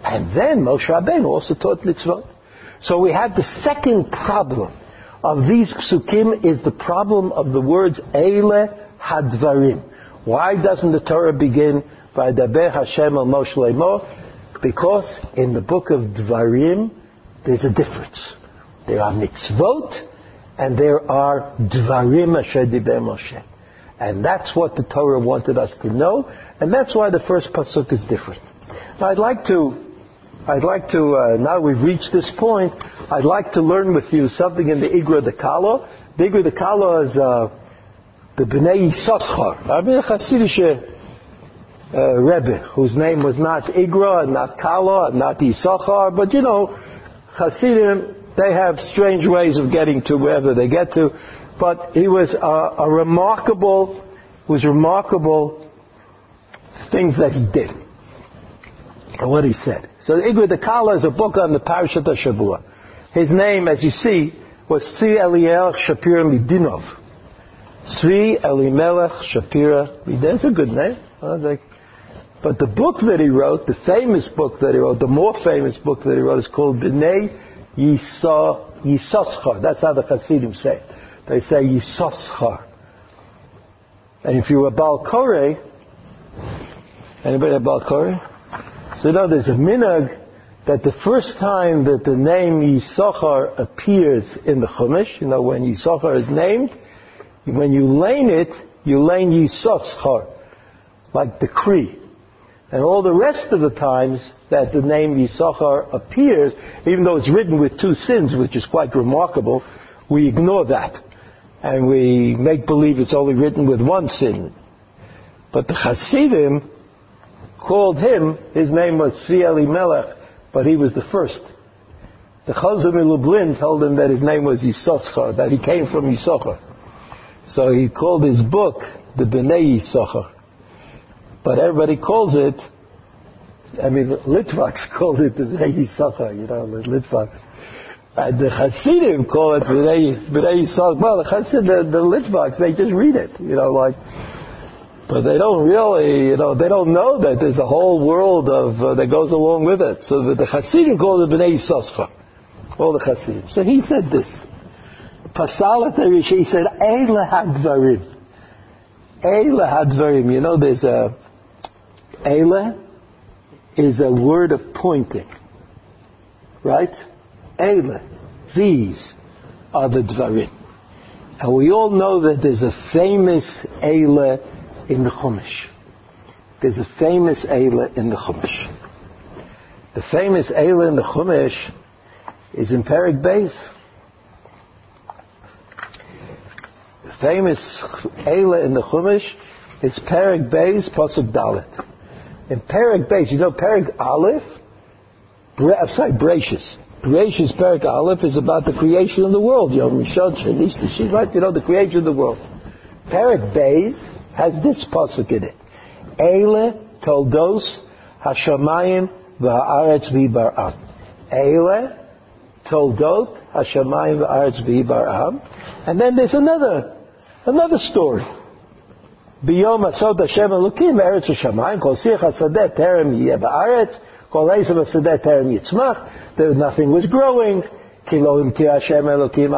And then Moshe Rabbeinu also taught mitzvot. So we have the second problem of these psukim is the problem of the words Eile Hadvarim. Why doesn't the Torah begin by Daber Hashem al Moshe Lemor? Because in the book of Dvarim, there's a difference. There are mitzvot, and there are Dvarim Asher Diber Moshe. And that's what the Torah wanted us to know, and that's why the first pasuk is different. Now I'd like to, I'd like to, uh, now we've reached this point, I'd like to learn with you something in the Igra de Kalo. The Igra de Kalo is uh, the Bnei Yisachar. I mean, a Hasidic uh, Rebbe, whose name was not Igra, not Kalo, and not Yisachar, but you know, Hasidim, they have strange ways of getting to wherever they get to. But he was a, a remarkable, was remarkable things that he did. And what he said. So the Igra de Kala is a book on the Parashat Shavua. His name, as you see, was Tzvi Eliel Shapira Midinov. Tzvi Elimelech Shapira Midinov. That's a good name. Like, But the book that he wrote, the famous book that he wrote, the more famous book that he wrote is called B'nai Yisachar. That's how the Hasidim say. They say Yisachar. And if you were Baal Koreh, anybody a Baal Koreh? So know there's a minhag that the first time that the name Yisachar appears in the Chumash, you know, when Yisachar is named, when you lane it, you lane Yisachar, like decree. And all the rest of the times that the name Yisachar appears, even though it's written with two sins, which is quite remarkable, we ignore that. And we make believe it's only written with one sin. But the Hasidim called him, his name was Tzvi Elimelech, but he was the first. The Chozeh m'Lublin told him that his name was Yisachar, that he came from Yisachar. So he called his book the Bnei Yisachar. But everybody calls it, I mean, Litvaks (laughs) called it the Bnei Yisachar, you know, Litvaks. And the Hasidim call it Bnei, Bnei Yisachar. Well, the Hasidim, the, the Litvaks, they just read it, you know, like, but they don't really, you know, they don't know that there's a whole world of uh, that goes along with it. So the, the Hasidim call it Bnei Yisachar. All the Hasidim. So he said this. Pasalat he said, Eile hadvarim. Eile hadvarim. You know, there's a, Eile is a word of pointing. Right? Eile. These are the dvarim. And we all know that there's a famous Eile in the Chumash. There's a famous Eila in the Chumash. The famous Eila in the Chumash is in Perik Beis. The famous Eila in the Chumash is Perik Beis, Pasuk Dalit. In Perik Beis, you know Perik Aleph? I'm sorry, Bereishis. Bereishis Perik Aleph is about the creation of the world. Know, Rishon, Shanish, right? You know, the creation of the world. Perik Beis has this pasuk in it. Eile toldos hashamayim v'haaretz v'bar'am. Eile, Toldot, Hashemayim v'aretz v'ibar'am. And then there's another, another story. Biyom asod Hashem Elokim eretz v'shamayim, kol sich hasadeh terem yeh ba'aretz, kol there nothing was growing, Elokim.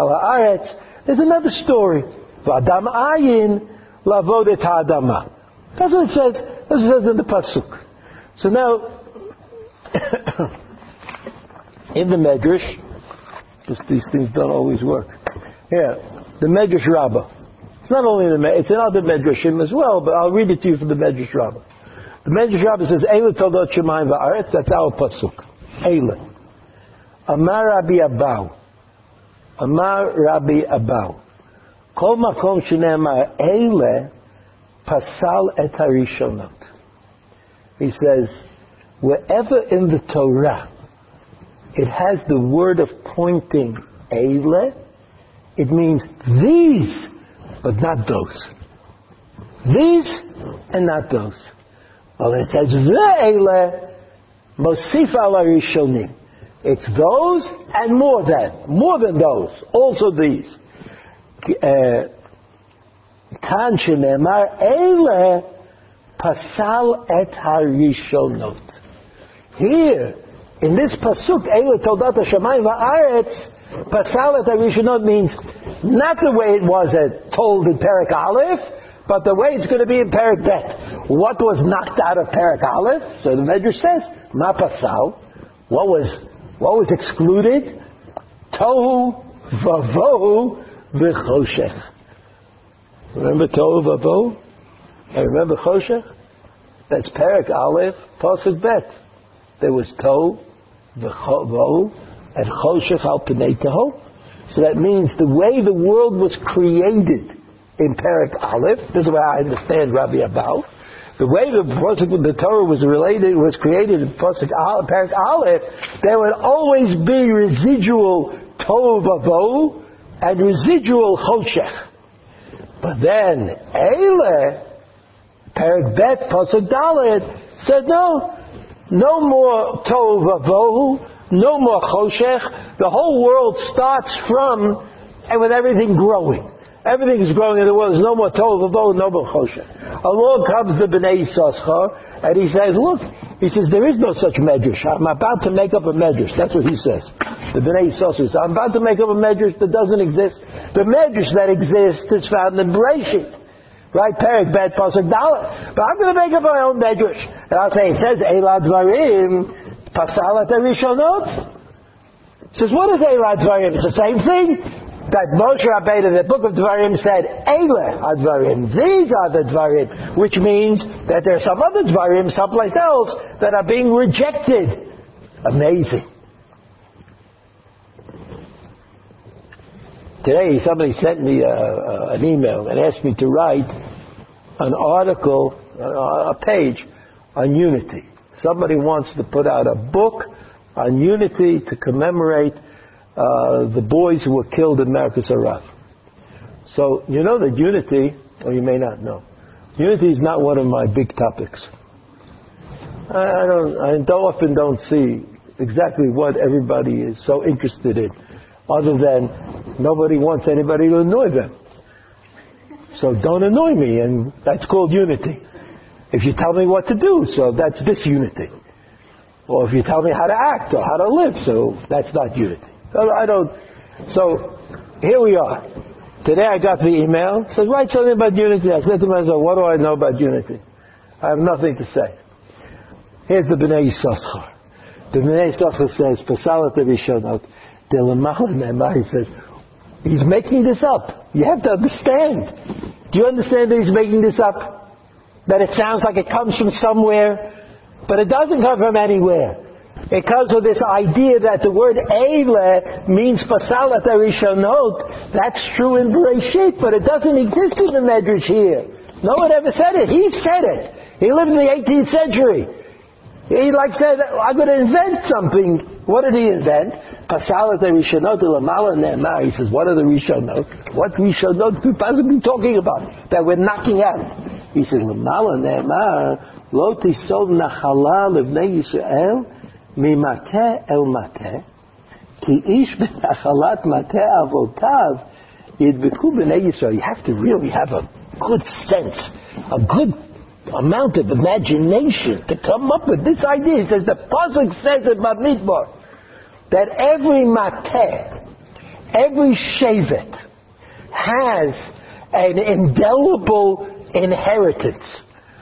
There's another story. V'adam ayin lavod et ha'adama. That's what it says, that's what it says in the Pasuk. So now, (coughs) in the Medrash, because these things don't always work. Yeah, the Medrash Rabbah. It's not only the med it's in other Medrashim as well, but I'll read it to you from the Medrash Rabbah. The Medrash Rabbah says, Eila toldot shemayim va'aretz, that's our pasuk. Eila. Amar Rabbi Abahu. Amar Rabbi Abahu. Kol makom shenemar Eile pasal et harishonot. He says, wherever in the Torah it has the word of pointing Eile, it means these, but not those. These and not those. Well, it says Ve'ele Mosif al Rishonim. It's those and more than, more than those. Also these. Uh, Kan shenemar Eile Pasal et Harishonot. Here, in this pasuk, Eile Todat Hashemayim Va'aretz, Pasal et Harishonot means not the way it was told in Perak Aleph, but the way it's going to be in Perak Bet. What was knocked out of Perak Aleph? So the Medrash says, Ma Pasal. What was, what was excluded? Tohu Vavohu V'choshech. Remember Tohu Vavohu? And remember Choshech? That's Perak Aleph, Pasuk Bet. There was Tohu V'chovu and Choshech Al Pnei Teho. So that means the way the world was created in Perak Aleph, this is way I understand Rabbi Abahu, the way the, the Torah was related, was created in Pasuk Perak Aleph, there would always be residual Tov Avo and residual Choshech. But then Eile, Perak Bet, Pasuk Dalet, said no, no more Tohu Vavohu, no more Choshech. The whole world starts from and with everything growing. Everything is growing in the world. There's no more Tohu Vavohu, no more Choshech. Along comes the Bnei Yissaschar, and he says, look, he says, there is no such medrash. I'm about to make up a medrash. That's what he says. The Bnei Yissaschar says, I'm about to make up a medrash that doesn't exist. The medrash that exists is found in Bereshit. Right, Perik, Bet, Pasuk, Dalet. But I'm going to make up my own medrash. And I'll say, it says, Elad Varim, Pasalat Rishonot. Says, what is Elad Varim? It's the same thing that Moshe Rabbeinu the book of Dvarim said, Eile Advarim, these are the Dvarim, which means that there are some other Dvarim someplace else that are being rejected. Amazing. Today, somebody sent me a, a, an email and asked me to write an article, uh, a page on unity. Somebody wants to put out a book on unity to commemorate uh, the boys who were killed in Merkaz Harav. So you know that unity, or you may not know, unity is not one of my big topics. I, I don't, I don't often don't see exactly what everybody is so interested in, other than Nobody wants anybody to annoy them. So don't annoy me, and that's called unity. If you tell me what to do, so that's disunity. Or if you tell me how to act or how to live, so that's not unity. I don't. So here we are. Today I got the email. Says write something about unity. I said to myself, what do I know about unity? I have nothing to say. Here's the Bnei Yissaschar. The Bnei Yissaschar says, "Pasalat Rishonot." He says, He's making this up. You have to understand. Do you understand that he's making this up? That it sounds like it comes from somewhere, but it doesn't come from anywhere. Comes with this idea that the word Eile means Pasalat Rishonot. That's true in Bereshit, but it doesn't exist in the Medrash here. No one ever said it. He said it. He lived in the 18th century. He like said, I'm going to invent something. What did he invent? Pasalat Rishonot Lamala Ne'emar. He says, what are the Rishonot? What Rishonot could possibly be talking about? That we're knocking out. He says, Lamala Ne'emar, Lo Tisov Nachala Levnei Yisrael, ממטה אל מטה, כי איש (laughs) בנחלת מטה אבותיו ידבקו בני You have to really have a good sense, a good amount of imagination to come up with this idea. He says, the Pasuk says in Bamidbar that every mateh, every shevet, has an indelible inheritance.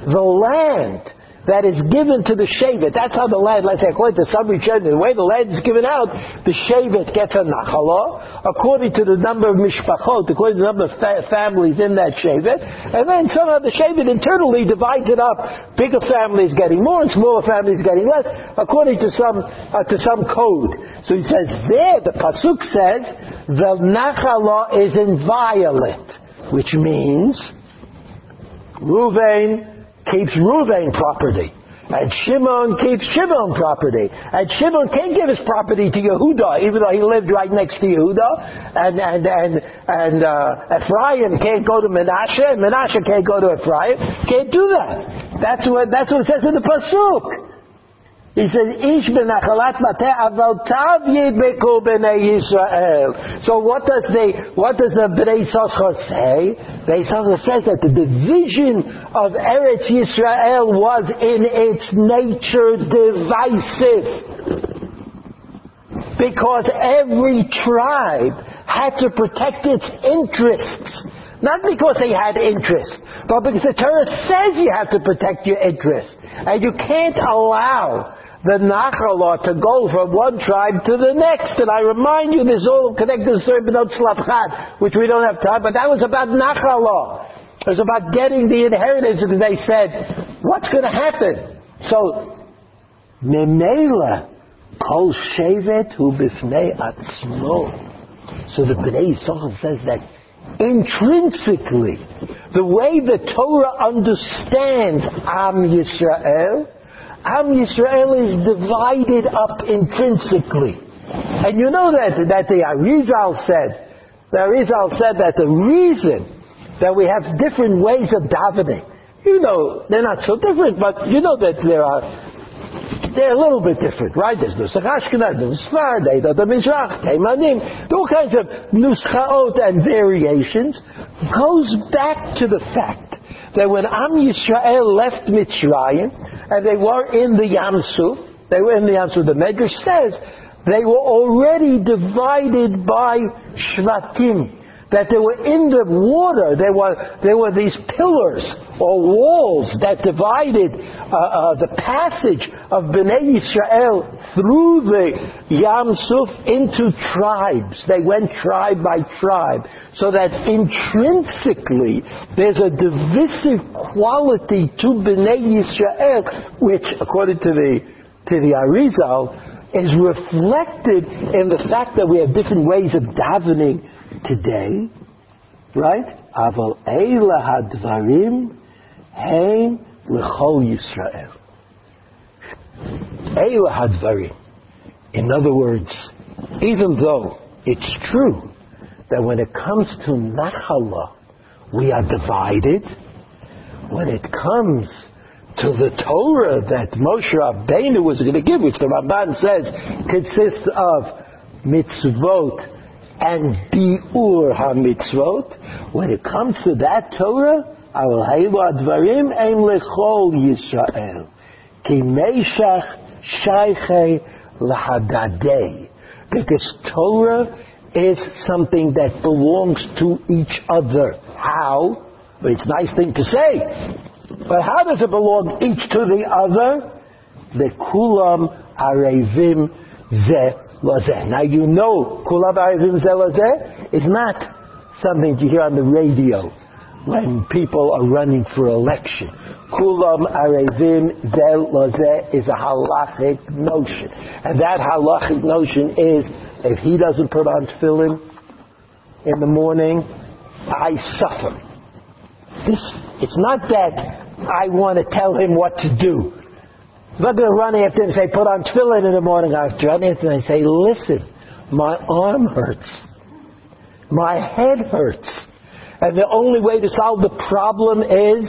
The land that is given to the Shevet. That's how the land, let's say, according to some Rishonim, the way the land is given out, the Shevet gets a Nachala, according to the number of Mishpachot, according to the number of fa- families in that Shevet, and then somehow the Shevet internally divides it up. Bigger families getting more and smaller families getting less, according to some, uh, to some code. So he says there, the Pasuk says, the Nachala is inviolate, which means, Ruvain, keeps Ruvain property. And Shimon keeps Shimon property. And Shimon can't give his property to Yehuda, even though he lived right next to Yehuda. And, and, and, and uh, Ephraim can't go to Menashe, and Menashe can't go to Ephraim. Can't do that. That's what, that's what it says in the Pasuk. He says, Ish benachalat mate avaltav yidbeku b'nei Yisrael. So what does they, what does the Bnei Yissaschar say? Bnei Yissaschar says that the division of Eretz Yisrael was in its nature divisive. Because every tribe had to protect its interests. Not because they had interest, but because the Torah says you have to protect your interests. And you can't allow the Nachala to go from one tribe to the next. And I remind you, this is all connected to the story of Tzelofchad, which we don't have time, but that was about Nachala. It was about getting the inheritance because they said, what's going to happen? So, Memela, Kol Shevet Hu Atzmo. So the Bnei Yisrael says that intrinsically, the way the Torah understands Am Yisrael, Am Yisrael is divided up intrinsically. And you know that, that the Arizal said, the Arizal said that the reason that we have different ways of davening, you know, they're not so different, but you know that there are, they're a little bit different, right? There's Nusach Ashkenaz, there's Sfarad, the Mizrach, Teimanim, all kinds of Nuschaot and variations, goes back to the fact that when Am Yisrael left Mitzrayim, and they were in the Yam Suf, they were in the Yam Suf, the Medrash says, they were already divided by Shvatim, that they were in the water. There were, there were these pillars or walls that divided uh, uh, the passage of Bnei Yisrael through the Yam Suf into tribes. They went tribe by tribe. So that intrinsically there's a divisive quality to Bnei Yisrael, which according to the, to the Arizal, is reflected in the fact that we have different ways of davening today, right? Aval eila hadvarim hein lechol Yisrael. Eila hadvarim. In other words, even though it's true that when it comes to nachala, we are divided, when it comes to the Torah that Moshe Rabbeinu was going to give, which the Ramban says consists of mitzvot and biur ha-mitzvot. When it comes to that Torah, Aval heilu advarim ein lechol Yisrael. Ki meishach shaychei lahadadei. Because Torah is something that belongs to each other. How? It's a nice thing to say. But how does it belong each to the other? The kulam arevim ze lazeh. Now you know kulam arevim ze lazeh is not something you hear on the radio when people are running for election. Kulam arevim ze lazeh is a halachic notion. And that halachic notion is if he doesn't put on tefillin in the morning, I suffer. This, it's not that I want to tell him what to do. Not going to run after and say, put on tefillin in the morning. I have to run after and say, listen, my arm hurts. My head hurts. And the only way to solve the problem is,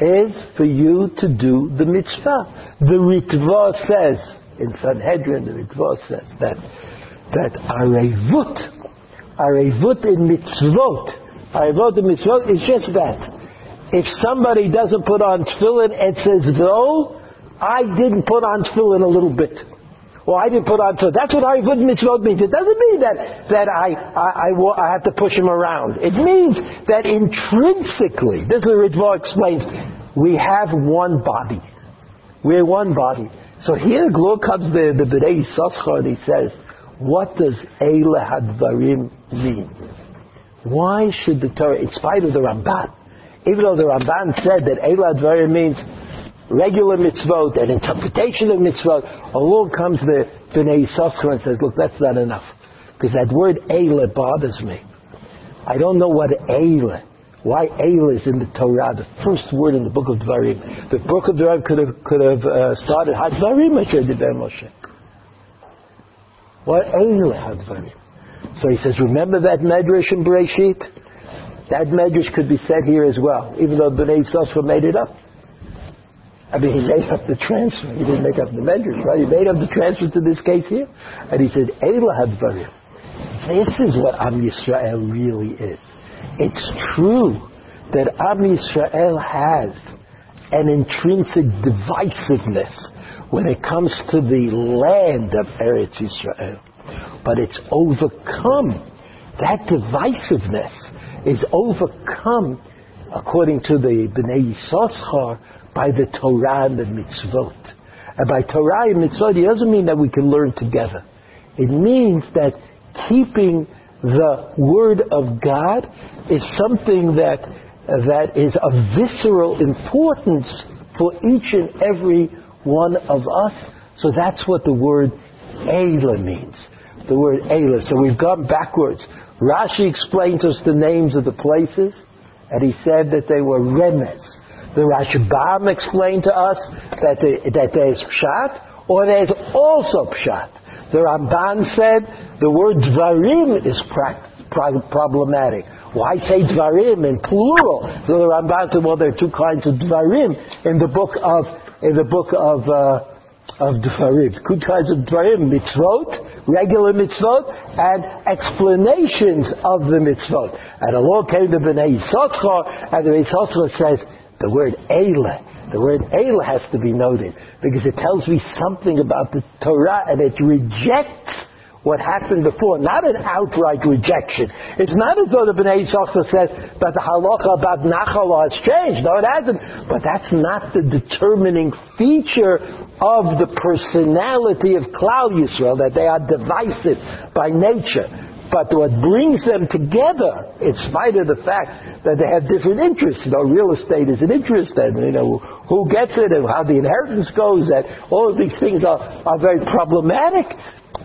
is for you to do the mitzvah. The Ritva says, in Sanhedrin, the Mikvah says that, that arevut, arevut in mitzvot, arevut in mitzvot is just that. If somebody doesn't put on tefillin, it says, though I didn't put on tefillin a little bit. Well, I didn't put on tefillin. That's what arevut mitzvot means. It doesn't mean that, that I, I, I, I have to push him around. It means that intrinsically, this is what Ritva explains, we have one body. We're one body. So here Glor comes the, the B'nai Yisachar and he says, what does Eile Hadvarim mean? Why should the Torah, in spite of the Ramban, even though the Ramban said that Eile Hadvarim means regular mitzvot and interpretation of mitzvot, along comes the B'nai Yisachar and says, look, that's not enough. Because that word Eile bothers me. I don't know what Eile why Eila is in the Torah, the first word in the book of Dvarim. The book of Dvarim could have, could have uh, started Hadvarim Asher Diber Moshe. Why Eila Hadvarim? So he says, remember that Medrash in Bereshit? That Medrash could be said here as well, even though Bnei Yisrael made it up. I mean, he made up the transfer. He didn't make up the Medrash, right? He made up the transfer to this case here. And he said. This is what Am Yisrael really is. It's true that Am Yisrael has an intrinsic divisiveness when it comes to the land of Eretz Yisrael. But it's overcome. That divisiveness is overcome, according to the Bnei Yisachar, by the Torah and the mitzvot. And by Torah and mitzvot, it doesn't mean that we can learn together. It means that keeping the Word of God is something that, that is of visceral importance for each and every one of us. So that's what the word Eila means. The word Eila. So we've gone backwards. Rashi explained to us the names of the places, and he said that they were Remez. The Rashbam explained to us that, the, that there's Pshat, or there's also Pshat. The Ramban said the word dvarim is problematic. Why say dvarim in plural? So the Ramban said, well, there are two kinds of dvarim in the book of in the book of uh, of dvarim. Two kinds of dvarim: mitzvot, regular mitzvot, and explanations of the mitzvot. And along came the Bnei Yisachar, and the Yisachar says the word elah the word El has to be noted because it tells me something about the Torah and it rejects what happened before. Not an outright rejection. It's not as though the Bnei Yisachar says that the halacha about Nachal has changed. No, it hasn't. But that's not the determining feature of the personality of Klal Yisrael, that they are divisive by nature. But what brings them together, in spite of the fact that they have different interests, you know, real estate is an interest, and you know who gets it, and how the inheritance goes, that all of these things are, are very problematic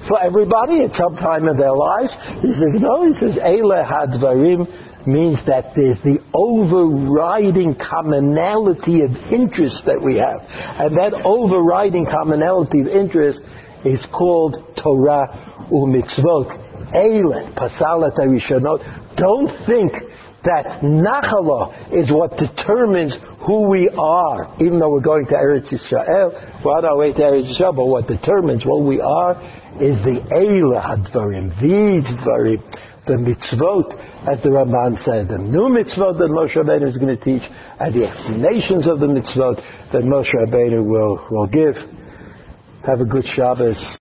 for everybody at some time in their lives. He says, no, he says, Eile Hadvarim means that there's the overriding commonality of interest that we have. And that overriding commonality of interest is called Torah u'mitzvot. Eilet, Pasalat Rishonot. Don't think that Nachala is what determines who we are, even though we're going to Eretz Yisrael. We're on our way to Eretz Yisrael, but what determines what we are is the Eila Hadvarim, these Dvarim, the mitzvot, as the Ramban said, the new mitzvot that Moshe Rabbeinu is going to teach, and the explanations of the mitzvot that Moshe Rabbeinu will, will give. Have a good Shabbos.